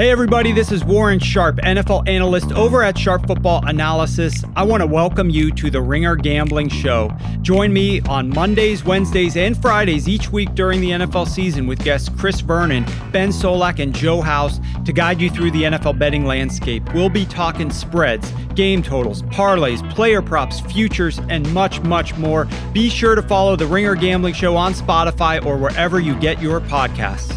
Hey, everybody, this is Warren Sharp, NFL analyst over at Sharp Football Analysis. I want to welcome you to the Ringer Gambling Show. Join me on Mondays, Wednesdays, and Fridays each week during the NFL season with guests Chris Vernon, Ben Solak, and Joe House to guide you through the NFL betting landscape. We'll be talking spreads, game totals, parlays, player props, futures, and much, much more. Be sure to follow the Ringer Gambling Show on Spotify or wherever you get your podcasts.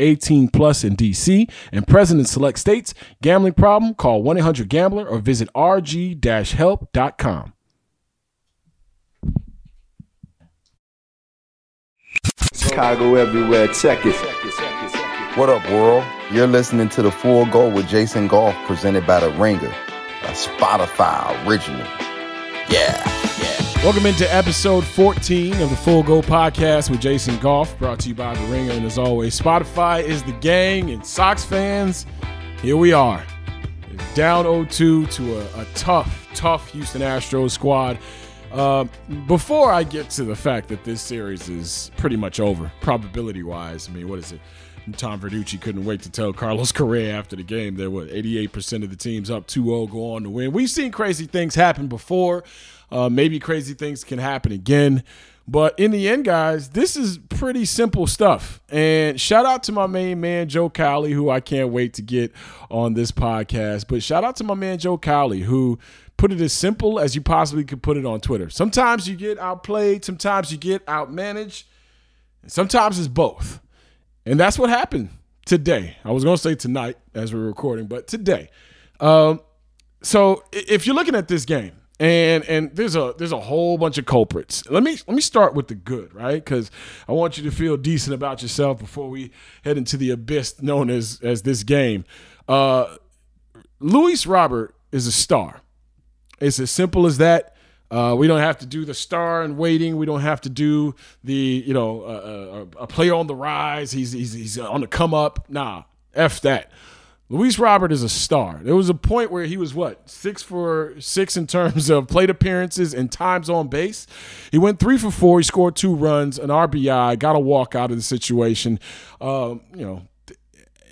18 plus in DC and present in select states. Gambling problem? Call 1-800-GAMBLER or visit rg-help.com. Chicago everywhere. Check it. What up, world? You're listening to the Full Go with Jason Goff, presented by The Ringer, a Spotify original. Yeah, yeah. Welcome into episode 14 of the Full Go podcast with Jason Goff, brought to you by The Ringer. And as always, Spotify is the gang and Sox fans. Here we are. Down 0-2 to a, a tough, tough Houston Astros squad. Uh, before I get to the fact that this series is pretty much over, probability wise, I mean, what is it? Tom Verducci couldn't wait to tell Carlos Correa after the game that what 88% of the teams up 2-0 go on to win. We've seen crazy things happen before. Uh, maybe crazy things can happen again. But in the end, guys, this is pretty simple stuff. And shout out to my main man, Joe Cowley, who I can't wait to get on this podcast. But shout out to my man, Joe Cowley, who put it as simple as you possibly could put it on Twitter. Sometimes you get outplayed, sometimes you get outmanaged, and sometimes it's both. And that's what happened today. I was going to say tonight as we're recording, but today. Um, so if you're looking at this game, and and there's a there's a whole bunch of culprits. Let me let me start with the good, right? Because I want you to feel decent about yourself before we head into the abyss known as as this game. Uh, Luis Robert is a star. It's as simple as that. Uh, we don't have to do the star and waiting. We don't have to do the you know uh, a player on the rise. He's he's he's on the come up. Nah, f that. Luis Robert is a star. There was a point where he was what six for six in terms of plate appearances and times on base. He went three for four. He scored two runs, an RBI, got a walk out of the situation. Um, you know,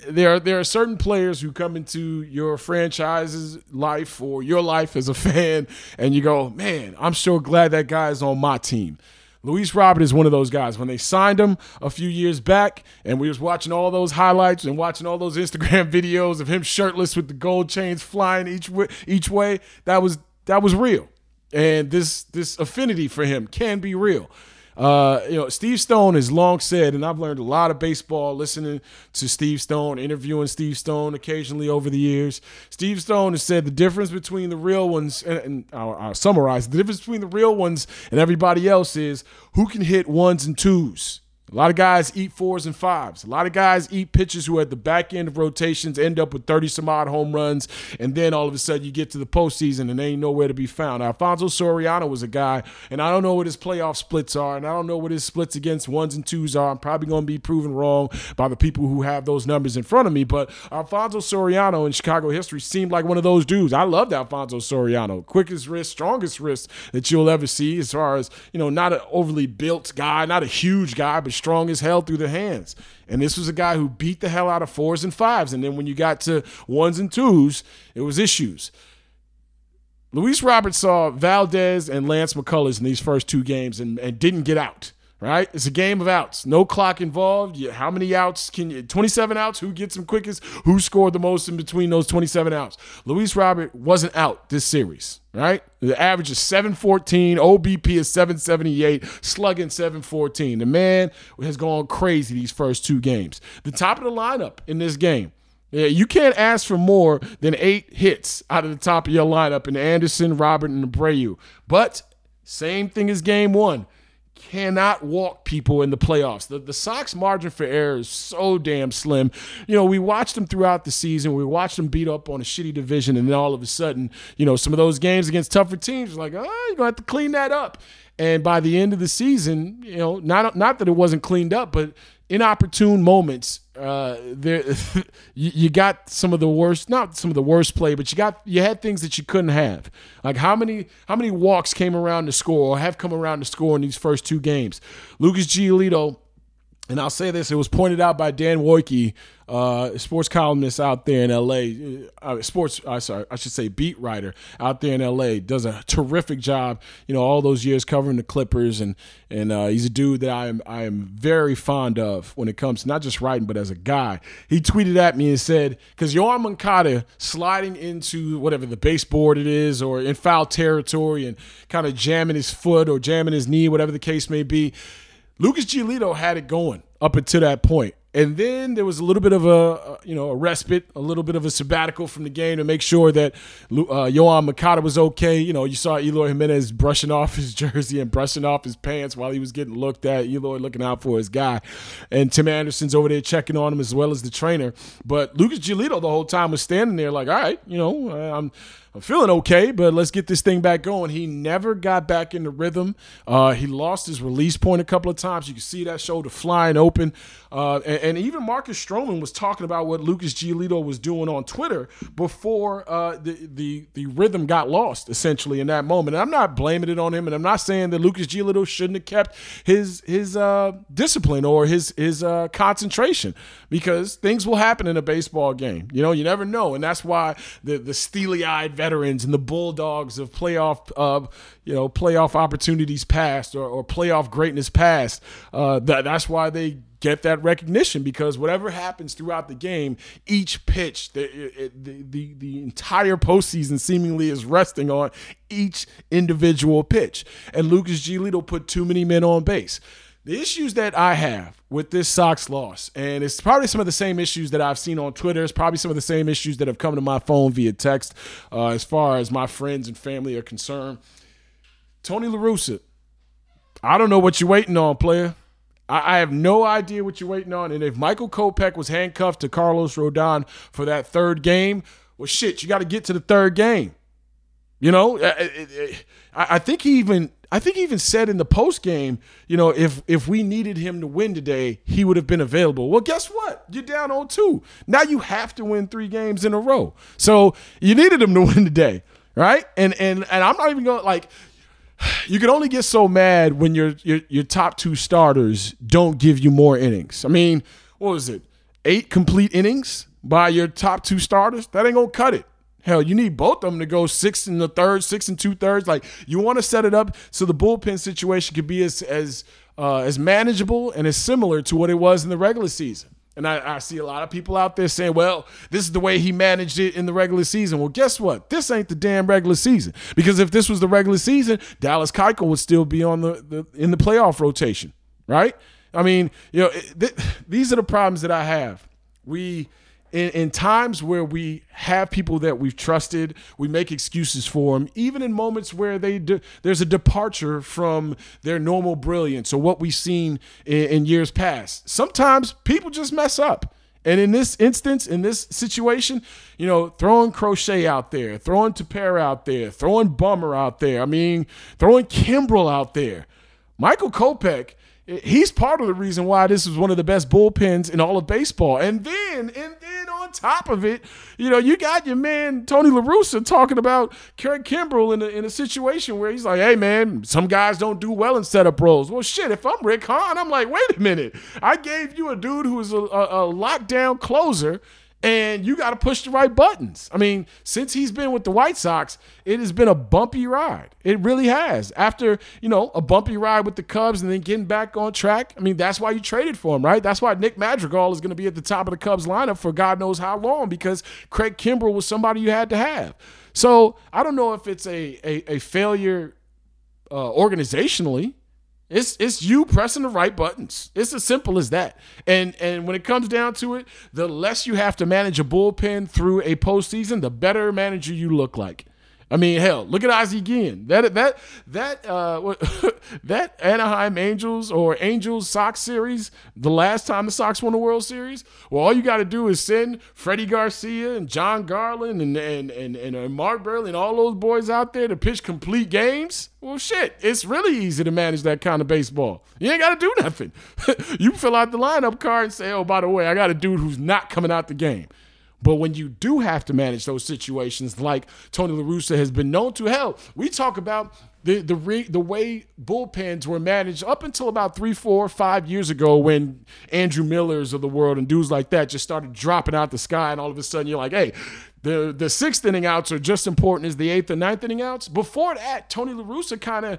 there are, there are certain players who come into your franchise's life or your life as a fan, and you go, man, I'm so glad that guy is on my team. Luis Robert is one of those guys. When they signed him a few years back, and we was watching all those highlights and watching all those Instagram videos of him shirtless with the gold chains flying each each way, that was that was real. And this this affinity for him can be real. Uh, you know, Steve Stone has long said, and I've learned a lot of baseball listening to Steve Stone, interviewing Steve Stone occasionally over the years. Steve Stone has said the difference between the real ones, and, and I'll, I'll summarize the difference between the real ones and everybody else is who can hit ones and twos. A lot of guys eat fours and fives. A lot of guys eat pitchers who at the back end of rotations end up with 30 some odd home runs, and then all of a sudden you get to the postseason and they ain't nowhere to be found. Alfonso Soriano was a guy, and I don't know what his playoff splits are, and I don't know what his splits against ones and twos are. I'm probably going to be proven wrong by the people who have those numbers in front of me, but Alfonso Soriano in Chicago history seemed like one of those dudes. I loved Alfonso Soriano. Quickest wrist, strongest wrist that you'll ever see as far as, you know, not an overly built guy, not a huge guy, but strong as hell through the hands. And this was a guy who beat the hell out of fours and fives. And then when you got to ones and twos, it was issues. Luis Roberts saw Valdez and Lance McCullers in these first two games and, and didn't get out right? It's a game of outs. No clock involved. how many outs can you 27 outs? Who gets them quickest? Who scored the most in between those 27 outs? Luis Robert wasn't out this series, right? The average is 714, OBP is 778, slugging 714. The man has gone crazy these first two games. The top of the lineup in this game Yeah, you can't ask for more than eight hits out of the top of your lineup in Anderson, Robert, and Abreu. But same thing as game one. Cannot walk people in the playoffs. The, the Sox margin for error is so damn slim. You know, we watched them throughout the season. We watched them beat up on a shitty division, and then all of a sudden, you know, some of those games against tougher teams, like, oh, you're gonna have to clean that up. And by the end of the season, you know, not not that it wasn't cleaned up, but inopportune moments. Uh, there, you, you, got some of the worst, not some of the worst play, but you got you had things that you couldn't have. Like how many how many walks came around to score or have come around to score in these first two games? Lucas Giolito and I'll say this: it was pointed out by Dan Woike, uh, sports columnist out there in L.A. Uh, sports, uh, sorry, I should say beat writer out there in L.A. Does a terrific job. You know, all those years covering the Clippers, and and uh, he's a dude that I am I am very fond of when it comes to not just writing, but as a guy. He tweeted at me and said, because Yoan Moncada sliding into whatever the baseboard it is, or in foul territory, and kind of jamming his foot or jamming his knee, whatever the case may be Lucas Giolito had it going up until that point. And then there was a little bit of a, you know, a respite, a little bit of a sabbatical from the game to make sure that uh, Yoan Moncada was okay. You know, you saw Eloy Jimenez brushing off his jersey and brushing off his pants while he was getting looked at. Eloy looking out for his guy. And Tim Anderson's over there checking on him as well as the trainer. But Lucas Giolito the whole time was standing there like, all right, you know, I'm – I'm feeling okay, but let's get this thing back going. He never got back in the rhythm. Uh, he lost his release point a couple of times. You can see that shoulder flying open. Uh, and, and, even Marcus Stroman was talking about what Lucas Giolito was doing on Twitter before uh, the, the, the rhythm got lost, essentially, in that moment. And I'm not blaming it on him, and I'm not saying that Lucas Giolito shouldn't have kept his his uh, discipline or his his uh, concentration because things will happen in a baseball game. You know, you never know, and that's why the the steely eyed veterans and the bulldogs of playoff, uh, you know, playoff opportunities past or, or playoff greatness past. Uh, that, that's why they get that recognition because whatever happens throughout the game, each pitch, the the the, the entire postseason seemingly is resting on each individual pitch. And Lucas Giolito put too many men on base. The issues that I have with this Sox loss, and it's probably some of the same issues that I've seen on Twitter. It's probably some of the same issues that have come to my phone via text, uh, as far as my friends and family are concerned. Tony La Russa, I don't know what you're waiting on, player. I, I have no idea what you're waiting on. And if Michael Kopech was handcuffed to Carlos Rodon for that third game, well, shit, you got to get to the third game. You know, uh, uh, uh, I, I think he even I think he even said in the post game, you know, if if we needed him to win today, he would have been available. Well, guess what? You're down on two. Now you have to win three games in a row. So you needed him to win today, right? And and and I'm not even going like you can only get so mad when your your your top two starters don't give you more innings. I mean, what was it? Eight complete innings by your top two starters? That ain't gonna cut it. Hell, you need both of them to go six and the third, six and two thirds. Like you want to set it up so the bullpen situation could be as as uh, as manageable and as similar to what it was in the regular season. And I, I, see a lot of people out there saying, well, this is the way he managed it in the regular season. Well, guess what? This ain't the damn regular season. Because if this was the regular season, Dallas Keuchel would still be on the, the in the playoff rotation, right? I mean, you know, th- these are the problems that I have. We in, in, times where we have people that we've trusted, we make excuses for them, even in moments where they de- there's a departure from their normal brilliance or what we've seen in, in years past. Sometimes people just mess up. And in this instance, in this situation, you know, throwing Crochet out there, throwing Tepera out there, throwing Bummer out there, I mean, throwing Kimbrel out there. Michael Kopech he's part of the reason why this is one of the best bullpens in all of baseball. And then, and top of it, you know, you got your man Tony La Russa talking about Craig Kimbrel in a, in a situation where he's like, hey, man, some guys don't do well in setup roles. Well, shit, if I'm Rick Hahn, I'm like, wait a minute. I gave you a dude who is a, a, a lockdown closer and you got to push the right buttons. I mean, since he's been with the White Sox, it has been a bumpy ride. It really has. After, you know, a bumpy ride with the Cubs and then getting back on track, I mean, that's why you traded for him, right? That's why Nick Madrigal is going to be at the top of the Cubs lineup for God knows how long because Craig Kimbrel was somebody you had to have. So I don't know if it's a, a, a failure uh, organizationally It's it's you pressing the right buttons. It's as simple as that. And and when it comes down to it, the less you have to manage a bullpen through a postseason, the better manager you look like. I mean, hell, look at Ozzie Guillen. That that that uh, that Anaheim Angels or Angels Sox series, the last time the Sox won the World Series. Well, all you got to do is send Freddie Garcia and Jon Garland and and and and, and Mark Buehrle and all those boys out there to pitch complete games. Well, shit, it's really easy to manage that kind of baseball. You ain't got to do nothing. you fill out the lineup card and say, oh, by the way, I got a dude who's not coming out the game. But when you do have to manage those situations, like Tony La Russa has been known to, hell, we talk about the the re, the way bullpens were managed up until about three, four, five years ago when Andrew Miller's of the world and dudes like that just started dropping out the sky, and all of a sudden you're like, hey, the the sixth inning outs are just important as the eighth and ninth inning outs. Before that, Tony La Russa kind of,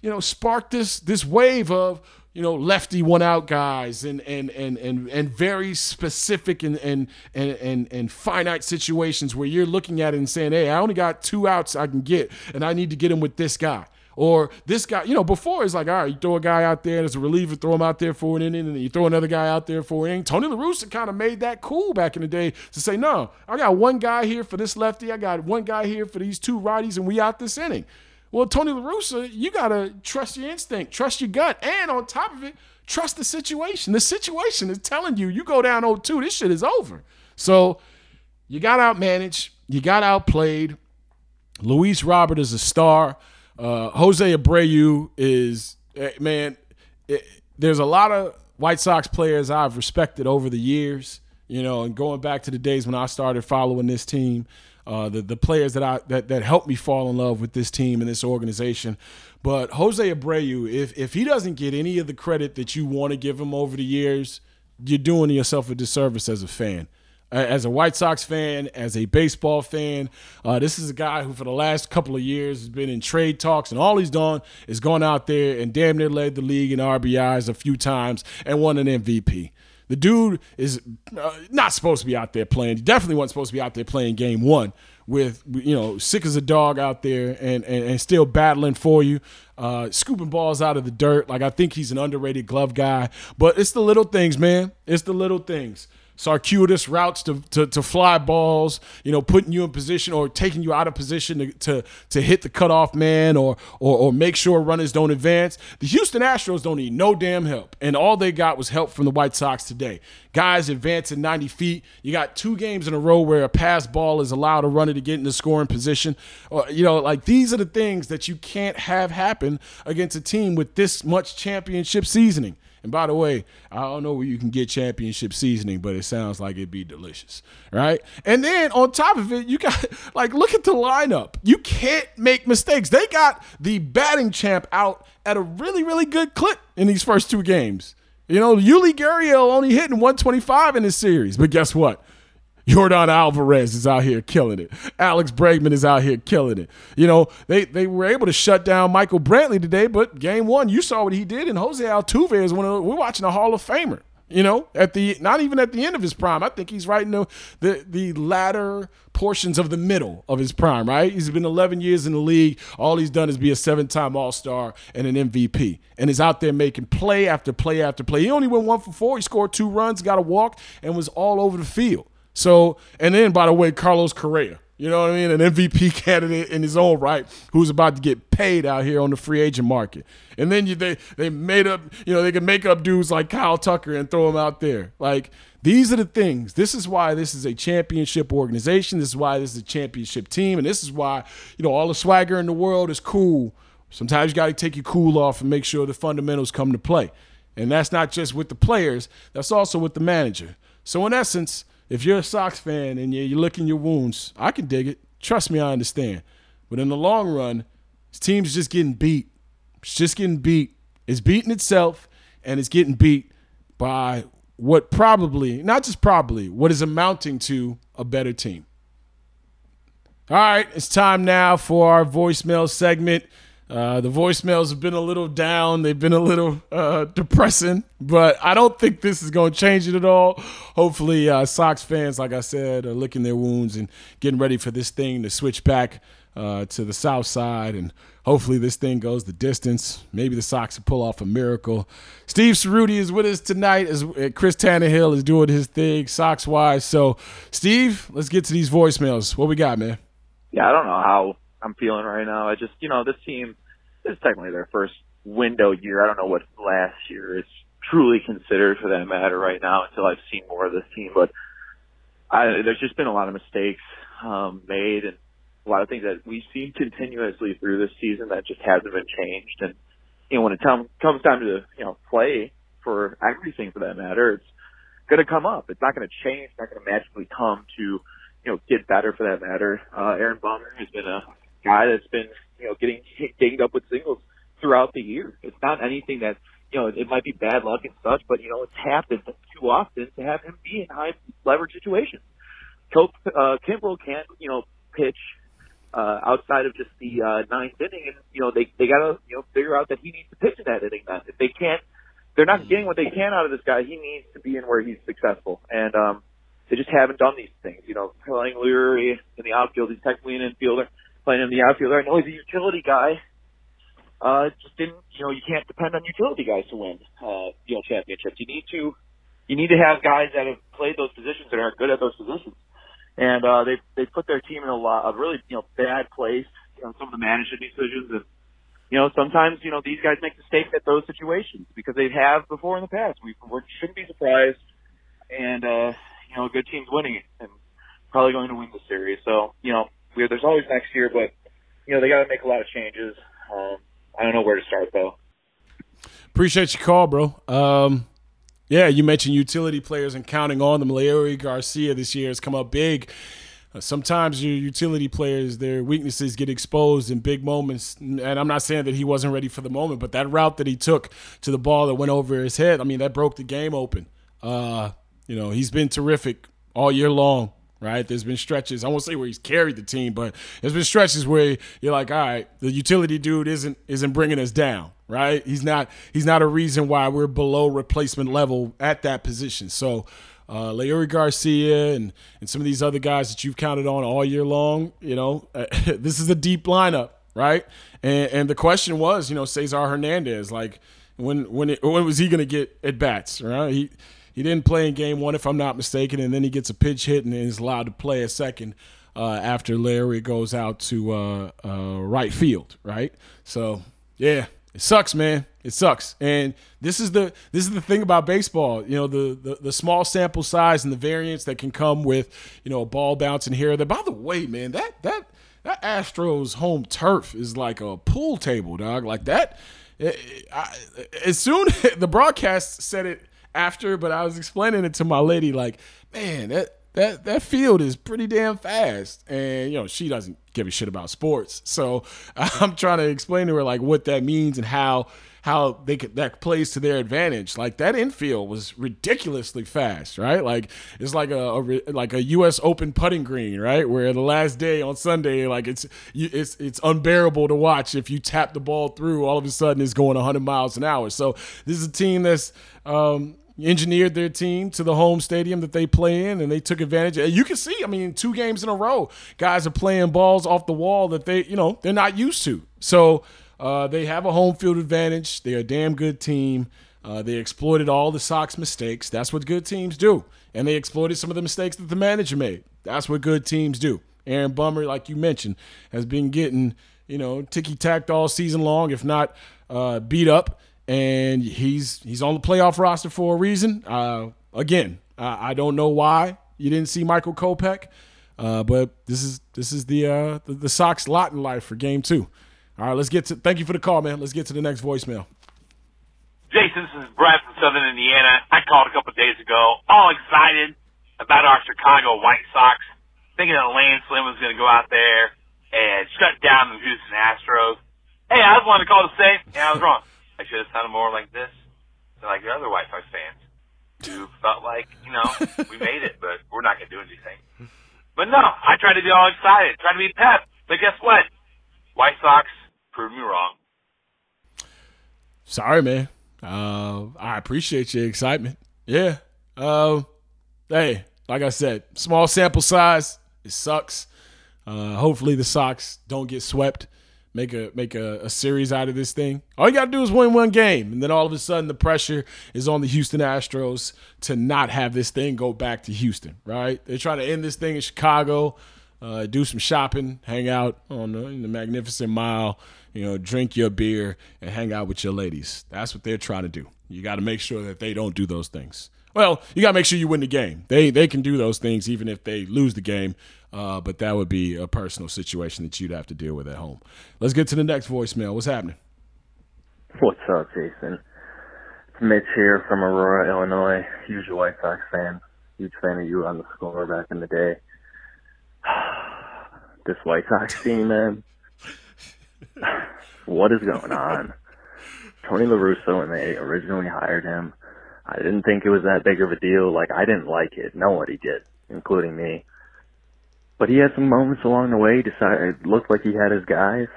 you know, sparked this this wave of you know, lefty one out guys and and and and and very specific and and and and, finite situations where you're looking at it and saying, "Hey, I only got two outs I can get, and I need to get him with this guy." Or this guy, you know, before it's like, all right, you throw a guy out there as a reliever, throw him out there for an inning, and then you throw another guy out there for an inning. Tony La Russa kind of made that cool back in the day to say, no, I got one guy here for this lefty, I got one guy here for these two righties, and we out this inning. Well, Tony La Russa, you got to trust your instinct, trust your gut, and on top of it, trust the situation. The situation is telling you, you go down 0-2, this shit is over. So you got outmanaged, you got outplayed. Luis Robert is a star. Uh, Jose Abreu is, eh, man, it, there's a lot of White Sox players I've respected over the years, you know, and going back to the days when I started following this team uh, the the players that I that, that helped me fall in love with this team and this organization. But Jose Abreu, if if he doesn't get any of the credit that you want to give him over the years, you're doing yourself a disservice as a fan. As a White Sox fan, as a baseball fan, uh, this is a guy who, for the last couple of years, has been in trade talks, and all he's done is gone out there and damn near led the league in RBIs a few times and won an MVP. The dude is uh, not supposed to be out there playing. He definitely wasn't supposed to be out there playing game one with, you know, sick as a dog out there and, and, and still battling for you, uh, scooping balls out of the dirt. Like, I think he's an underrated glove guy. But it's the little things, man. It's the little things circuitous routes to, to, to, fly balls, you know, putting you in position or taking you out of position to, to, to hit the cutoff man or, or, or make sure runners don't advance. The Houston Astros don't need no damn help. And all they got was help from the White Sox today. Guys advancing 90 feet. You got two games in a row where a pass ball is allowed a runner to get in the scoring position. Or, you know, like these are the things that you can't have happen against a team with this much championship seasoning. And by the way, I don't know where you can get championship seasoning, but it sounds like it'd be delicious, right? And then on top of it, you got like look at the lineup. You can't make mistakes. They got the batting champ out at a really, really good clip in these first two games. You know, Yuli Gurriel only hitting 125 in this series, but guess what? Yordan Alvarez is out here killing it. Alex Bregman is out here killing it. You know, they, they were able to shut down Michael Brantley today, but game one, you saw what he did, and Jose Altuve is one of we're watching a Hall of Famer. You know, at the not even at the end of his prime. I think he's right in the, the the latter portions of the middle of his prime, right? He's been 11 years in the league. All he's done is be a seven-time All-Star and an MVP, and is out there making play after play after play. He only went one for four. He scored two runs, got a walk, and was all over the field. So, and then by the way, Carlos Correa, you know what I mean? An MVP candidate in his own right who's about to get paid out here on the free agent market. And then you, they they made up, you know, they can make up dudes like Kyle Tucker and throw them out there. Like these are the things. This is why this is a championship organization. This is why this is a championship team, and this is why you know all the swagger in the world is cool. Sometimes you got to take your cool off and make sure the fundamentals come to play. And that's not just with the players. That's also with the manager. So in essence if you're a Sox fan and you're licking your wounds, I can dig it. Trust me, I understand. But in the long run, this team's just getting beat. It's just getting beat. It's beating itself, and it's getting beat by what probably, not just probably, what is amounting to a better team. All right, it's time now for our voicemail segment. Uh, the voicemails have been a little down. They've been a little uh, depressing, but I don't think this is going to change it at all. Hopefully, uh, Sox fans, like I said, are licking their wounds and getting ready for this thing to switch back uh, to the south side. And hopefully, this thing goes the distance. Maybe the Sox will pull off a miracle. Steve Ceruti is with us tonight as uh, Chris Tannehill is doing his thing, Sox wise. So, Steve, let's get to these voicemails. What we got, man? Yeah, I don't know how I'm feeling right now. I just, you know, this team is technically their first window year. I don't know what last year is truly considered for that matter right now until I've seen more of this team. But I, there's just been a lot of mistakes um, made and a lot of things that we've seen continuously through this season that just hasn't been changed. And you know, when it t- comes time to you know play for everything for that matter, it's going to come up. It's not going to change. It's not going to magically come to you know get better for that matter. Uh, Aaron Bummer has been a guy that's been you know, getting dinged up with singles throughout the year. It's not anything that, you know, it might be bad luck and such, but, you know, it's happened too often to have him be in high leverage situations. Cope, uh, Kimbrel can't, you know, pitch, uh, outside of just the, uh, ninth inning and, you know, they, they gotta, you know, figure out that he needs to pitch in that inning then. If they can't, they're not getting what they can out of this guy, he needs to be in where he's successful. And, um, they just haven't done these things. You know, playing Leury in the outfield, he's technically an infielder playing in the outfield. I know he's a utility guy. Uh, just didn't, you know, you can't depend on utility guys to win, uh, you know, championships. You need to, you need to have guys that have played those positions and are good at those positions. And, uh, they, they put their team in a lot of really, you know, bad place, know, some of the management decisions and, you know, sometimes, you know, these guys make mistakes at those situations because they have before in the past. We, we shouldn't be surprised. And, uh, you know, a good team's winning it and probably going to win the series. So, you know, There's always next year, but you know they got to make a lot of changes. Um, I don't know where to start though. Appreciate your call, bro. Um, yeah, you mentioned utility players and counting on them. Leury Garcia this year has come up big. Uh, sometimes your utility players, their weaknesses get exposed in big moments. And I'm not saying that he wasn't ready for the moment, but that route that he took to the ball that went over his head, I mean, that broke the game open. Uh, you know, he's been terrific all year long right? There's been stretches. I won't say where he's carried the team, but there's been stretches where you're like, all right, the utility dude isn't isn't bringing us down, right? He's not he's not a reason why we're below replacement level at that position. So. Uh, Leury Garcia and, and some of these other guys that you've counted on all year long, you know, this is a deep lineup, right? And, and the question was, you know, Cesar Hernandez, like when when it, when was he going to get at bats, right? He he didn't play in game one, if I'm not mistaken, and then he gets a pitch hit and is allowed to play a second uh, after Leury goes out to uh, uh, right field, right? So yeah, it sucks, man. It sucks. And this is the this is the thing about baseball. You know, the, the the small sample size and the variance that can come with you know a ball bouncing here. That by the way, man, that that that Astros home turf is like a pool table, dog. Like that. It, I, as soon the broadcast said it after, but I was explaining it to my lady, like, man, that that that field is pretty damn fast, and you know she doesn't give a shit about sports, so I'm trying to explain to her like what that means and how how they could that plays to their advantage. Like that infield was ridiculously fast, right? Like it's like a, a, like a U.S. Open putting green, right? Where the last day on Sunday, like it's it's it's unbearable to watch if you tap the ball through. All of a sudden, it's going 100 miles an hour. So this is a team that's um, engineered their team to the home stadium that they play in, and they took advantage. You can see, I mean, two games in a row, guys are playing balls off the wall that they, you know, they're not used to. So uh, they have a home field advantage. They're a damn good team. Uh, they exploited all the Sox mistakes. That's what good teams do. And they exploited some of the mistakes that the manager made. That's what good teams do. Aaron Bummer, like you mentioned, has been getting, you know, ticky tacked all season long, if not uh, beat up and he's he's on the playoff roster for a reason. Uh, again, I, I, don't know why you didn't see Michael Kopech, uh, but this is this is the, uh, the the Sox lot in life for Game Two. All right, let's get to. Thank you for the call, man. Let's get to the next voicemail. Jason, this is Brad from Southern Indiana. I called a couple days ago, all excited about our Chicago White Sox, thinking that Lance Lynn was going to go out there and shut down the Houston Astros. Hey, I just wanted to call to say, yeah, I was wrong. I should have sounded more like this than like the other White Sox fans who felt like, you know, we made it, but we're not going to do anything. But no, I tried to be all excited, tried to be pep. But guess what? White Sox proved me wrong. sorry, man. Uh, I appreciate your excitement. Yeah. Uh, hey, like I said, small sample size. It sucks. Uh, hopefully the Sox don't get swept. Make a make a, a, series out of this thing. All you gotta do is win one game, and then all of a sudden the pressure is on the Houston Astros to not have this thing go back to Houston. Right? They try to end this thing in Chicago, uh, do some shopping, hang out on the, the Magnificent Mile, you know, drink your beer and hang out with your ladies. That's what they're trying to do. You got to make sure that they don't do those things. Well, you got to make sure you win the game. They they can do those things even if they lose the game. Uh, but that would be a personal situation that you'd have to deal with at home. Let's get to the next voicemail. What's happening? What's up, Jason? It's Mitch here from Aurora, Illinois. Huge White Sox fan. Huge fan of you on the score back in the day. this White Sox team, man. what is going on? Tony La Russa, when they originally hired him, I didn't think it was that big of a deal. Like, I didn't like it. Nobody did, including me. But he had some moments along the way. Decided it looked like he had his guys.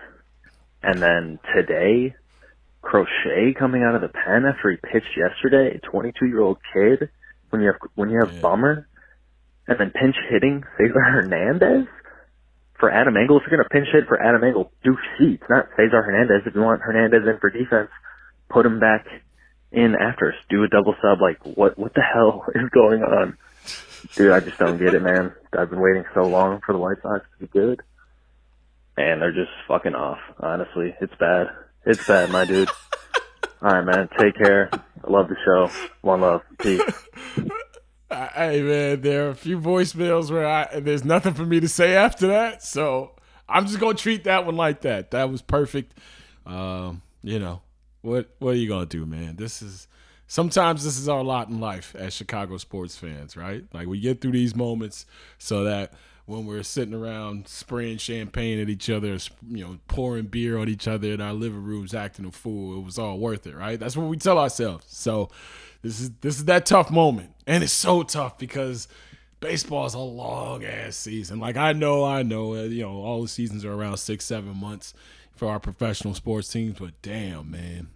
And then today, Crochet coming out of the pen after he pitched yesterday, a 22 year old kid. When you have when you have yeah. Bummer, and then pinch hitting Cesar Hernandez for Adam Engel. If you're going to pinch hit for Adam Engel, do Sheets, not Cesar Hernandez. If you want Hernandez in for defense, put him back in after us. Do a double sub. Like, what, what the hell is going on? Dude, I just don't get it, man. I've been waiting so long for the White Sox to be good. And they're just fucking off, honestly. It's bad. It's bad, my dude. All right, man. Take care. I love the show. One love. Peace. Hey man, there are a few voicemails where I there's nothing for me to say after that, so I'm just gonna treat that one like that. That was perfect. Um, you know what? What are you gonna do, man? This is sometimes this is our lot in life as Chicago sports fans, right? Like we get through these moments so that when we're sitting around spraying champagne at each other, you know, pouring beer on each other in our living rooms, acting a fool, it was all worth it, right? That's what we tell ourselves. So this is this is that tough moment, and it's so tough because baseball is a long ass season. Like I know, I know, uh, you know, all the seasons are around six, seven months for our professional sports teams, but damn, man,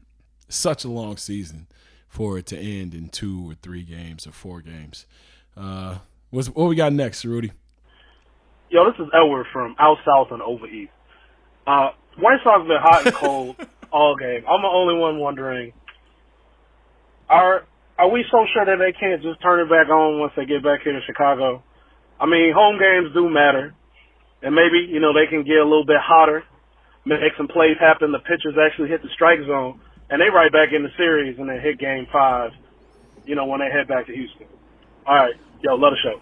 such a long season for it to end in two or three games or four games. Uh, what's what we got next, Rudy? Yo, this is Edward from out south and over east. Uh, White Sox been hot and cold all game. I'm the only one wondering: Are are we so sure that they can't just turn it back on once they get back here to Chicago? I mean, home games do matter, and maybe you know they can get a little bit hotter, make some plays happen. The pitchers actually hit the strike zone, and they right back in the series and they hit Game Five. You know when they head back to Houston. All right, yo, love the show.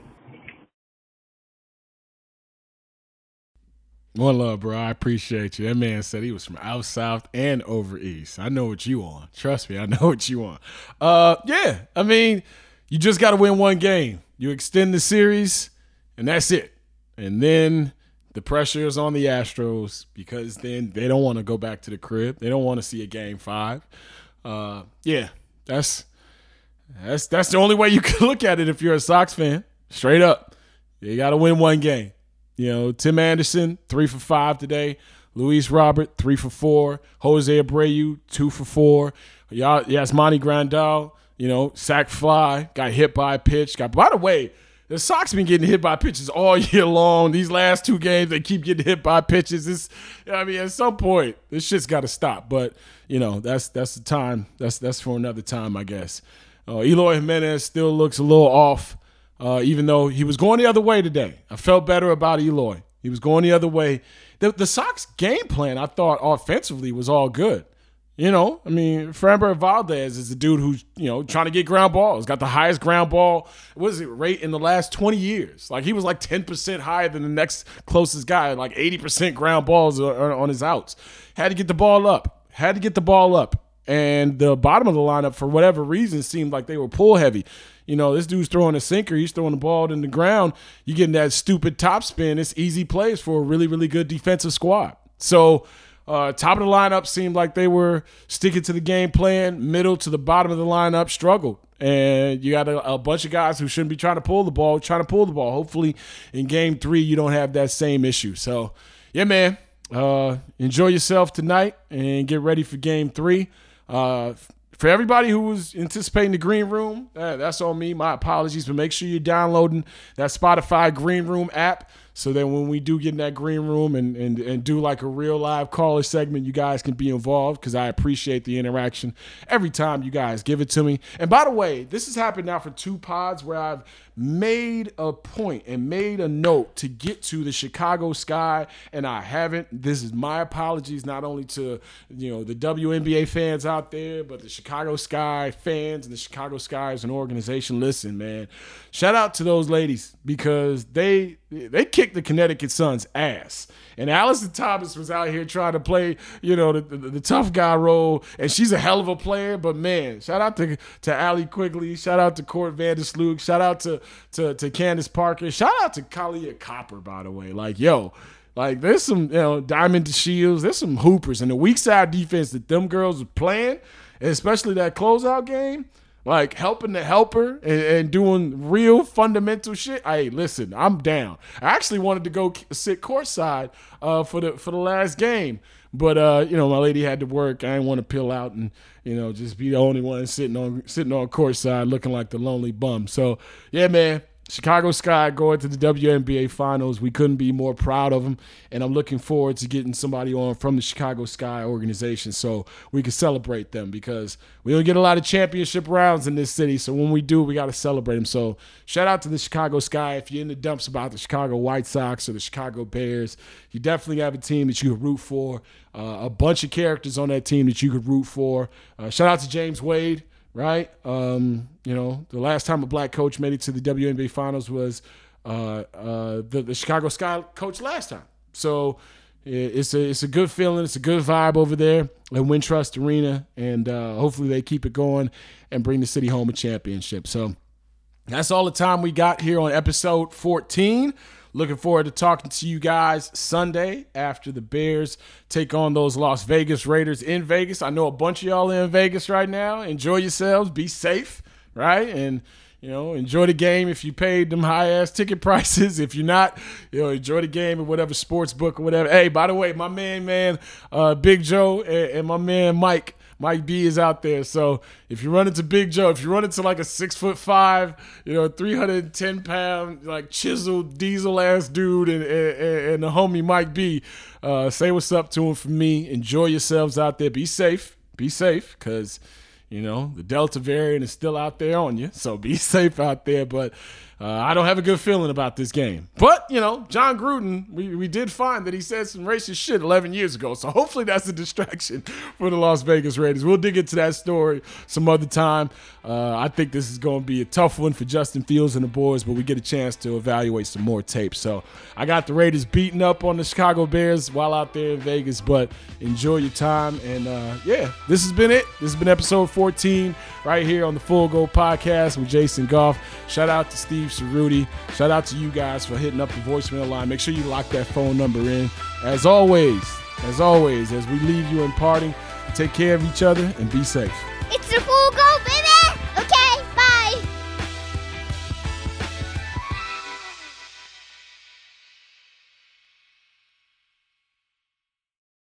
One love, bro. I appreciate you. That man said he was from out south and over east. I know what you want. Trust me, I know what you want. Uh, yeah. I mean, you just got to win one game. You extend the series, and that's it. And then the pressure is on the Astros because then they don't want to go back to the crib. They don't want to see a game five. Uh, yeah, that's that's that's the only way you can look at it if you're a Sox fan. Straight up, you got to win one game. You know, Tim Anderson, three for five today. Luis Robert, three for four. Jose Abreu, two for four. Yasmani Grandal, you know, sack fly, got hit by a pitch. Got by the way, the Sox been getting hit by pitches all year long. These last two games, they keep getting hit by pitches. I mean, at some point, this shit's got to stop. But you know, that's that's the time. That's that's for another time, I guess. Uh, Eloy Jimenez still looks a little off uh, even though he was going the other way today. I felt better about Eloy. He was going the other way. The, the Sox game plan, I thought, offensively was all good. You know, I mean, Framber Valdez is the dude who's, you know, trying to get ground balls, got the highest ground ball, what is it, rate in the last 20 years. Like, he was like 10% higher than the next closest guy, like 80% ground balls on his outs. Had to get the ball up, had to get the ball up. And the bottom of the lineup, for whatever reason, seemed like they were pull heavy. You know, this dude's throwing a sinker. He's throwing the ball in the ground. You're getting that stupid top spin. It's easy plays for a really, really good defensive squad. So, uh, top of the lineup seemed like they were sticking to the game plan. Middle to the bottom of the lineup struggled. And you got a, a, bunch of guys who shouldn't be trying to pull the ball, trying to pull the ball. Hopefully, in game three, you don't have that same issue. So, yeah, man, uh, enjoy yourself tonight and get ready for game three. Uh, for everybody who was anticipating the green room, uh, that's on me. My apologies, but make sure you're downloading that Spotify Green Room app so that when we do get in that green room and, and, and do like a real live caller segment, you guys can be involved because I appreciate the interaction every time you guys give it to me. And by the way, this has happened now for two pods where I've made a point and made a note to get to the Chicago Sky, and I haven't. This is my apologies, not only to you know the WNBA fans out there, but the Chicago Sky fans and the Chicago Sky as an organization. Listen, man, shout out to those ladies because they they kicked the Connecticut Sun's ass. And Alyssa Thomas was out here trying to play, you know, the, the, the, tough guy role, and she's a hell of a player. But man, shout out to to Allie Quigley, shout out to Court Vandersloot, shout out to to to Candace Parker, shout out to Kahleah Copper, by the way. Like, yo, like there's some, you know, Diamond DeShields, there's some hoopers, and the weak side defense that them girls are playing, especially that closeout game like helping the helper and, and, doing real fundamental shit. Hey, listen, I'm down. I actually wanted to go sit courtside uh, for the for the last game, but uh, you know my lady had to work. I didn't want to pill out and you know just be the only one sitting on sitting on courtside looking like the lonely bum. So yeah, man, Chicago Sky going to the WNBA Finals. We couldn't be more proud of them, and I'm looking forward to getting somebody on from the Chicago Sky organization so we can celebrate them because we don't get a lot of championship rounds in this city. So when we do, we got to celebrate them. So shout out to the Chicago Sky. If you're in the dumps about the Chicago White Sox or the Chicago Bears, you definitely have a team that you can root for. Uh, a bunch of characters on that team that you could root for. Uh, shout out to James Wade right? Um, you know, the last time a black coach made it to the WNBA finals was uh, uh, the, the Chicago Sky coach last time. So it's a it's a good feeling. It's a good vibe over there at Wintrust Arena, and uh, hopefully they keep it going and bring the city home a championship. So that's all the time we got here on episode 14. Looking forward to talking to you guys Sunday after the Bears take on those Las Vegas Raiders in Vegas. I know a bunch of y'all in Vegas right now. Enjoy yourselves. Be safe, right? And you know, enjoy the game if you paid them high ass ticket prices. If you're not, you know, enjoy the game at whatever sports book or whatever. Hey, by the way, my man, man, uh, Big Joe and, and my man Mike Mike B is out there. So if you run into Big Joe, if you run into like a six foot five, you know, 310 pound, like chiseled diesel ass dude and, and, and the homie Mike B, uh, say what's up to him for me. Enjoy yourselves out there. Be safe. Be safe because, you know, the Delta variant is still out there on you. So be safe out there. But, uh, I don't have a good feeling about this game. But, you know, Jon Gruden, we, we did find that he said some racist shit 11 years ago. So hopefully that's a distraction for the Las Vegas Raiders. We'll dig into that story some other time. Uh, I think this is going to be a tough one for Justin Fields and the boys, but we get a chance to evaluate some more tape. So I got the Raiders beating up on the Chicago Bears while out there in Vegas, but enjoy your time. And uh, yeah, this has been it. This has been episode 14 right here on the Full Go podcast with Jason Goff. Shout out to Steve Steve Ceruti. Shout out to you guys for hitting up the voicemail line. Make sure you lock that phone number in. As always, as always, as we leave you in parting, take care of each other and be safe. It's the full go, baby!